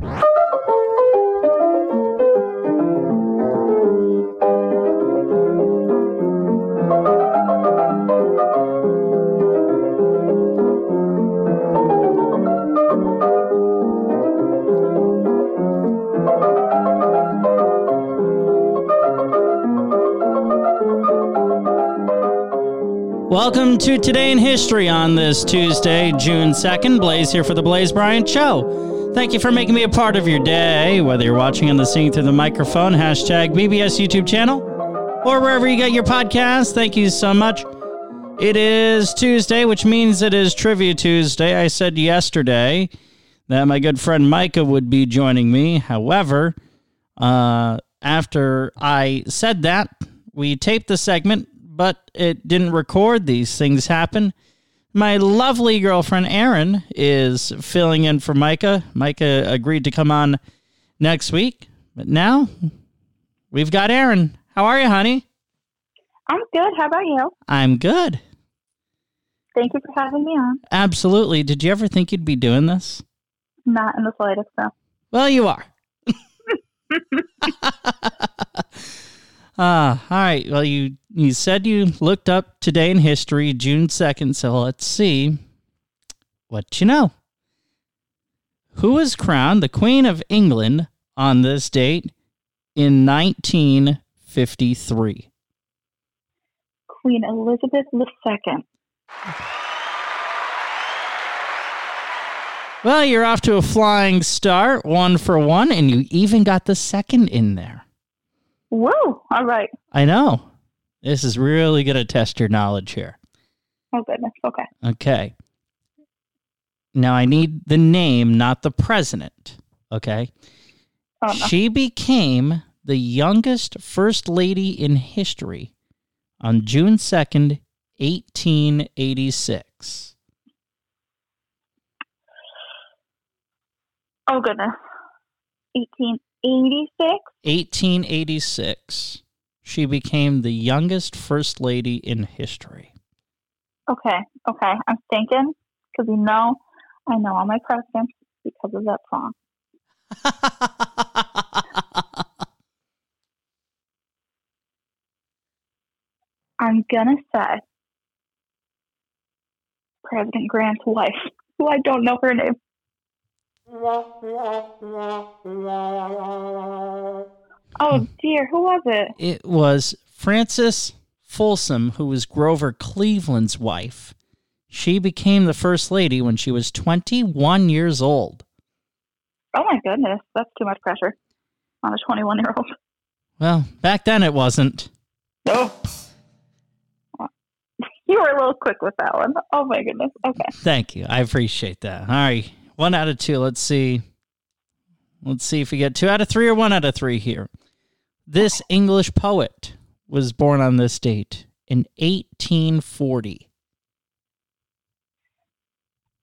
Oh! Welcome to Today in History on this Tuesday, June 2nd. Blaze here for the Blaze Bryant Show. Thank you for making me a part of your day, whether you're watching and listening through the microphone, hashtag BBS YouTube channel, or wherever you get your podcast. Thank you so much. It is Tuesday, which means it is Trivia Tuesday. I said yesterday that my good friend Micah would be joining me. However, uh, after I said that, we taped the segment but it didn't record. These things happen. My lovely girlfriend Erin is filling in for Micah. Micah agreed to come on next week, but now we've got Erin. How are you, honey? I'm good. How about you? I'm good. Thank you for having me on. Absolutely. Did you ever think you'd be doing this? Not in the slightest, though. Well, you are. Ah, all right. Well, you you said you looked up today in history, June second. So let's see what you know. Who was crowned the Queen of England on this date in 1953? Queen Elizabeth II. Well, you're off to a flying start, one for one, and you even got the second in there. Whoa! All right. I know. This is really going to test your knowledge here. Oh, goodness. Okay. Okay. Now I need the name, not the president. Okay. Oh, no. She became the youngest first lady in history on June 2nd, 1886. Oh, goodness. 1886? 1886. She became the youngest first lady in history. Okay. Okay. I'm thinking because you know, I know all my presidents because of that song. I'm gonna say President Grant's wife, who I don't know her name. Oh hmm. dear, who was it? it was Frances Folsom, who was Grover Cleveland's wife. She became the first lady when she was 21 years old. Oh my goodness, that's too much pressure on a 21 year old. Well, back then it wasn't. No. Oh. You were a little quick with that one. Oh my goodness. Okay. Thank you. I appreciate that. All right. One out of two. Let's see. Let's see if we get two out of three or one out of three here. This English poet was born on this date in 1840.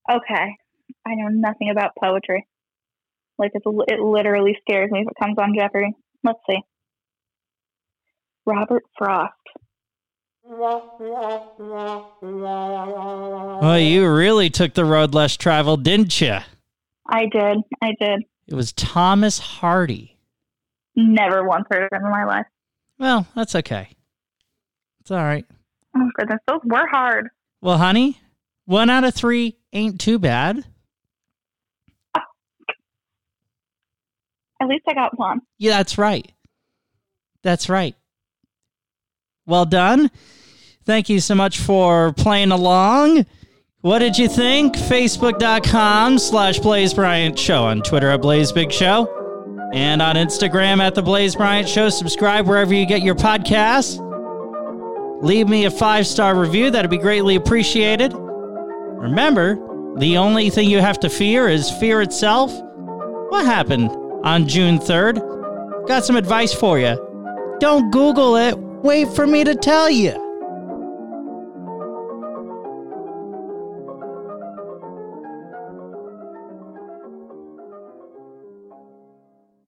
Okay. I know nothing about poetry. Like it's, it literally scares me if it comes on Jeopardy. Let's see. Robert Frost. Well, you really took the road less traveled, didn't you? I did. I did. It was Thomas Hardy. Never once heard of him in my life. Well, that's okay. It's all right. Oh goodness, those were hard. Well, honey, one out of three ain't too bad. At least I got one. Yeah, that's right. That's right. Well done. Thank you so much for playing along. What did you think? Facebook.com slash Blaze Bryant Show. On Twitter at Blaze Big Show. And on Instagram at The Blaze Bryant Show. Subscribe wherever you get your podcasts. Leave me a five star review. That'd be greatly appreciated. Remember, the only thing you have to fear is fear itself. What happened on June 3rd? Got some advice for you. Don't Google it. Wait for me to tell you.